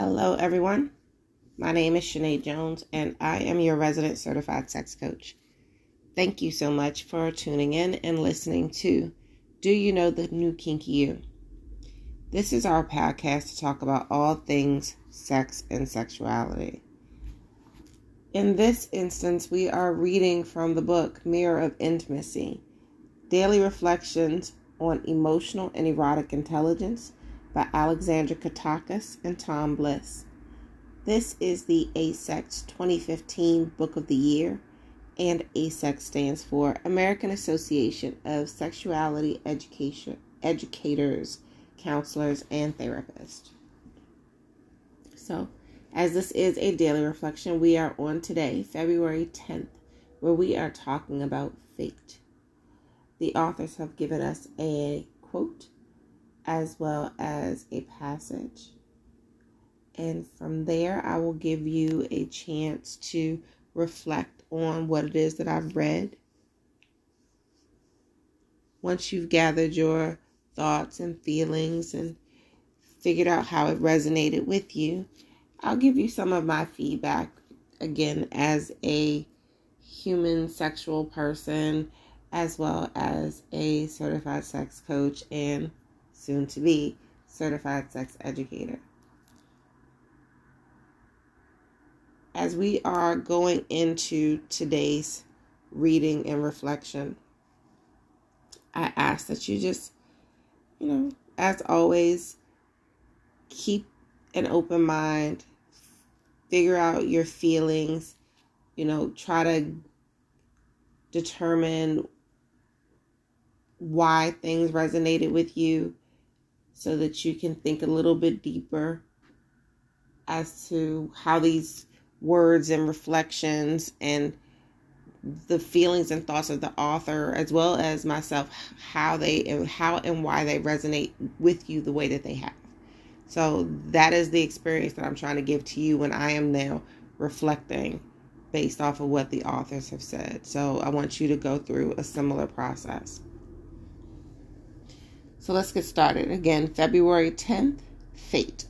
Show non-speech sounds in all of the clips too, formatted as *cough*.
Hello, everyone. My name is Sinead Jones, and I am your resident certified sex coach. Thank you so much for tuning in and listening to Do You Know the New Kinky You? This is our podcast to talk about all things sex and sexuality. In this instance, we are reading from the book Mirror of Intimacy Daily Reflections on Emotional and Erotic Intelligence by Alexandra Katehakis and Tom Bliss. This is the AASECT 2015 Book of the Year, and AASECT stands for American Association of Sexuality Education Educators, Counselors, and Therapists. So, as this is a daily reflection, we are on today, February 10th, where we are talking about fate. The authors have given us a quote as well as a passage. And from there, I will give you a chance to reflect on what it is that I've read. Once you've gathered your thoughts and feelings and figured out how it resonated with you, I'll give you some of my feedback again as a human sexual person, as well as a certified sex coach and soon to be certified sex educator. As we are going into today's reading and reflection, I ask that you just, you know, as always, keep an open mind, figure out your feelings, you know, try to determine why things resonated with you so that you can think a little bit deeper as to how these words and reflections and the feelings and thoughts of the author as well as myself how they and how and why they resonate with you the way that they have. So that is the experience that i'm trying to give to you when i am now reflecting based off of what the authors have said. So i want you to go through a similar process so let's get started. Again, February 10th, Fate.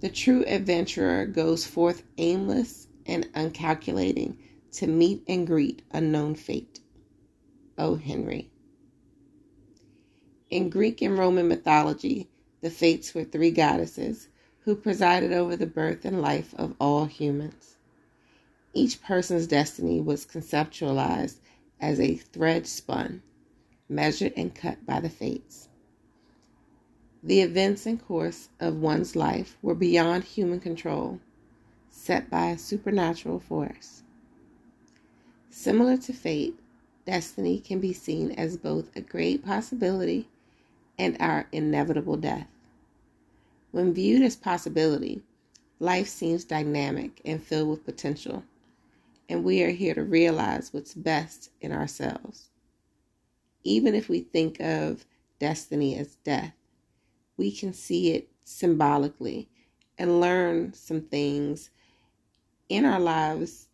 The true adventurer goes forth aimless and uncalculating to meet and greet unknown fate. O. Henry. In Greek and Roman mythology, the Fates were three goddesses who presided over the birth and life of all humans. Each person's destiny was conceptualized as a thread spun measured and cut by the fates. The events and course of one's life were beyond human control, set by a supernatural force. Similar to fate, destiny can be seen as both a great possibility and our inevitable death. When viewed as possibility, life seems dynamic and filled with potential, and we are here to realize what's best in ourselves even if we think of destiny as death, we can see it symbolically and learn some things in our lives.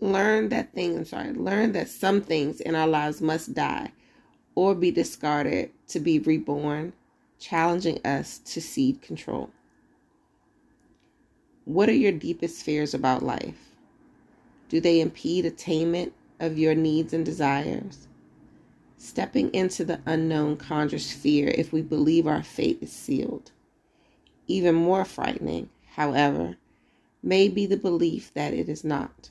Learn that thing, I'm sorry, learn that some things in our lives must die or be discarded to be reborn, challenging us to cede control. What are your deepest fears about life? Do they impede attainment of your needs and desires? Stepping into the unknown conjures fear if we believe our fate is sealed. Even more frightening, however, may be the belief that it is not.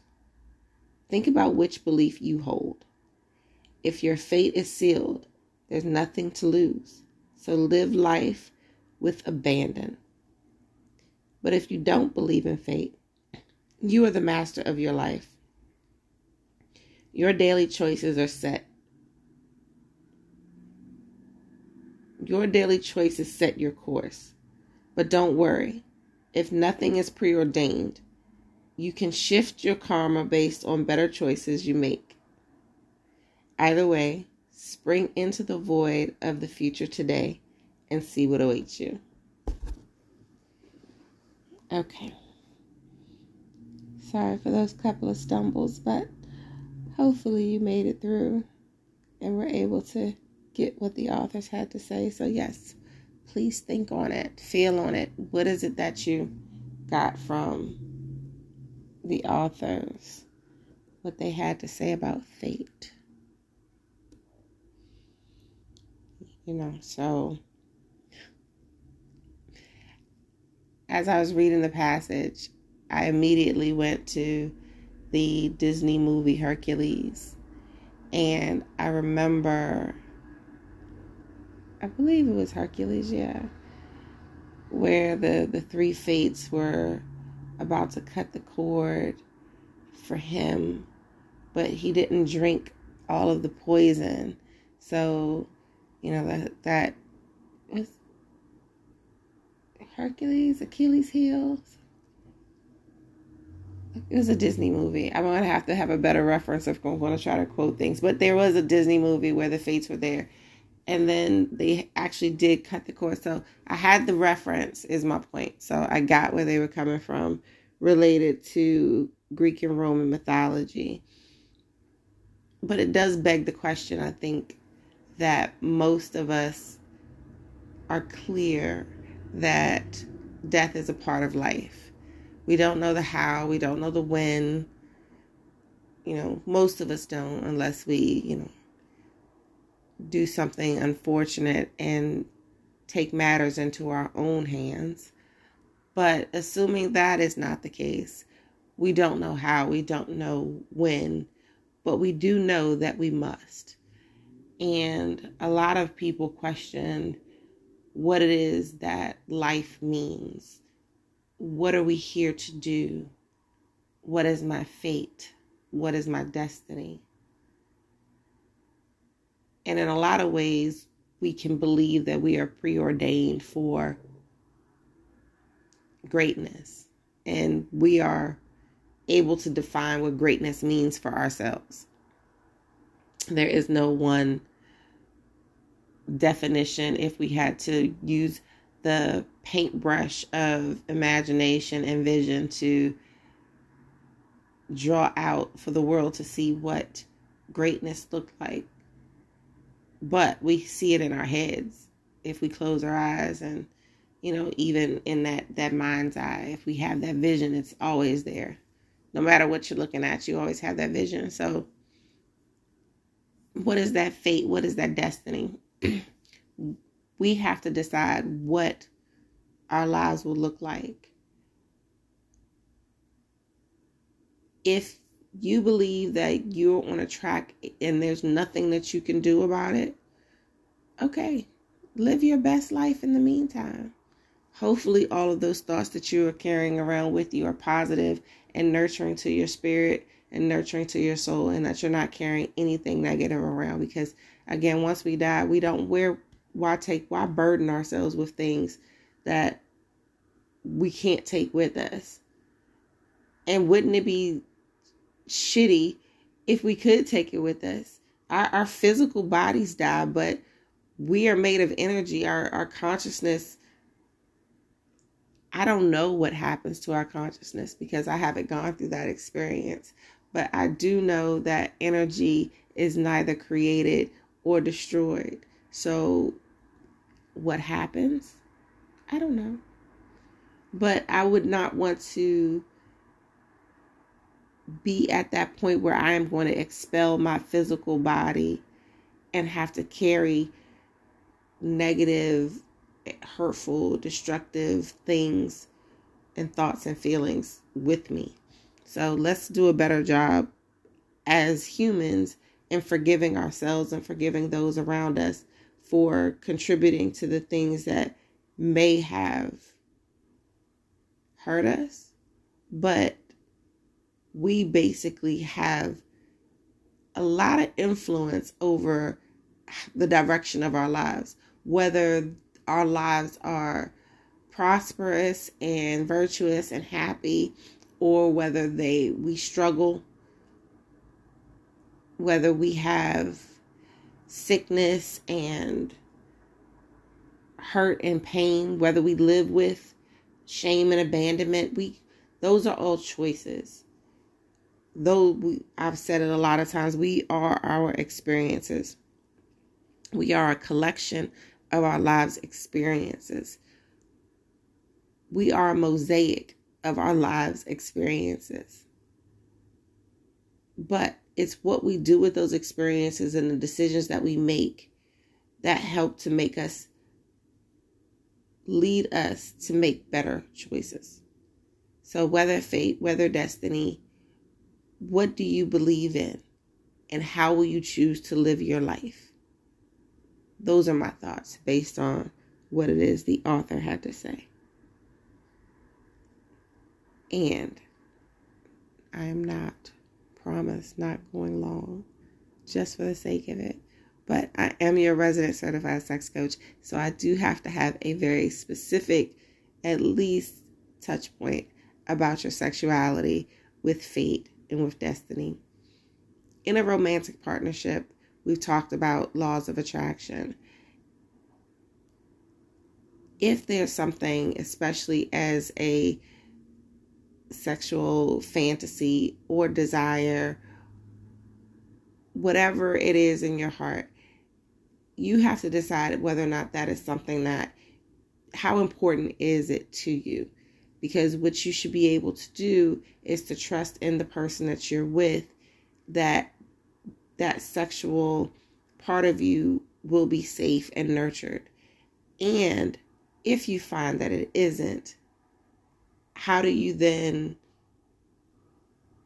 Think about which belief you hold. If your fate is sealed, there's nothing to lose. So live life with abandon. But if you don't believe in fate, you are the master of your life. Your daily choices are set. Your daily choices set your course. But don't worry, if nothing is preordained, you can shift your karma based on better choices you make. Either way, spring into the void of the future today and see what awaits you. Okay. Sorry for those couple of stumbles, but hopefully you made it through and were able to get what the authors had to say. So, yes, please think on it, feel on it. What is it that you got from the authors? What they had to say about fate? You know, so as I was reading the passage, I immediately went to the Disney movie Hercules. And I remember, I believe it was Hercules, yeah, where the, the three fates were about to cut the cord for him, but he didn't drink all of the poison. So, you know, that, that was Hercules, Achilles' heels it was a Disney movie. I'm gonna have to have a better reference if I'm gonna try to quote things. But there was a Disney movie where the fates were there, and then they actually did cut the cord. So I had the reference. Is my point. So I got where they were coming from, related to Greek and Roman mythology. But it does beg the question. I think that most of us are clear that death is a part of life we don't know the how, we don't know the when. You know, most of us don't unless we, you know, do something unfortunate and take matters into our own hands. But assuming that is not the case, we don't know how, we don't know when, but we do know that we must. And a lot of people question what it is that life means what are we here to do? What is my fate? What is my destiny? And in a lot of ways, we can believe that we are preordained for greatness. And we are able to define what greatness means for ourselves. There is no one definition if we had to use the paintbrush of imagination and vision to draw out for the world to see what greatness looked like. But we see it in our heads if we close our eyes and you know even in that that mind's eye if we have that vision it's always there. No matter what you're looking at you always have that vision. So what is that fate? What is that destiny *clears throat* we have to decide what our lives will look like. If you believe that you're on a track and there's nothing that you can do about it, okay, live your best life in the meantime. Hopefully, all of those thoughts that you are carrying around with you are positive and nurturing to your spirit and nurturing to your soul, and that you're not carrying anything negative around. Because, again, once we die, we don't wear why take why burden ourselves with things that we can't take with us? And wouldn't it be shitty if we could take it with us? Our, our physical bodies die but we are made of energy. Our, our consciousness i don't know what happens to our consciousness because i haven't gone through that experience but i do know that energy is neither created or destroyed so, what happens? I don't know. But I would not want to be at that point where I am going to expel my physical body and have to carry negative, hurtful, destructive things and thoughts and feelings with me. So let's do a better job as humans in forgiving ourselves and forgiving those around us for contributing to the things that may have hurt us, but we basically have a lot of influence over the direction of our lives, whether our lives are prosperous and virtuous and happy or whether they we struggle whether we have sickness and hurt and pain, whether we live with shame and abandonment, we those are all choices. Though we, I've said it a lot of times, we are our experiences. We are a collection of our lives' experiences. We are a mosaic of our lives' experiences. But it's what we do with those experiences and the decisions that we make that help to make us lead us to make better choices. So, whether fate, whether destiny, what do you believe in? And how will you choose to live your life? Those are my thoughts based on what it is the author had to say. And I am not, promise, not going long just for the sake of it. But I am your resident certified sex coach, so I do have to have a very specific, at least, touch point about your sexuality with fate and with destiny. In a romantic partnership, we've talked about laws of attraction. If there's something, especially as a sexual fantasy or desire, whatever it is in your heart, you have to decide whether or not that is something that, how important is it to you? Because what you should be able to do is to trust in the person that you're with that that sexual part of you will be safe and nurtured. And if you find that it isn't, how do you then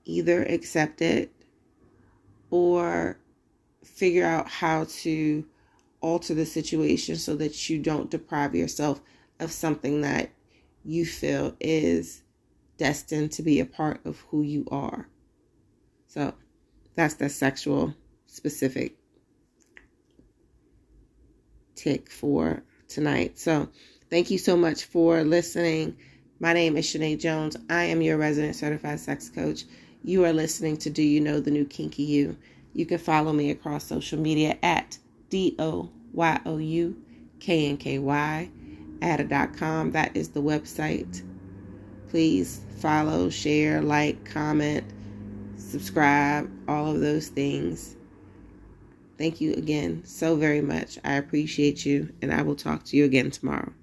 either accept it or figure out how to alter the situation so that you don't deprive yourself of something that you feel is destined to be a part of who you are. So that's the sexual specific tick for tonight. So thank you so much for listening. My name is Shanae Jones. I am your resident certified sex coach. You are listening to Do You Know the New Kinky You? You can follow me across social media at D O Y O U K N K Y ada.com. That is the website. Please follow, share, like, comment, subscribe, all of those things. Thank you again so very much. I appreciate you, and I will talk to you again tomorrow.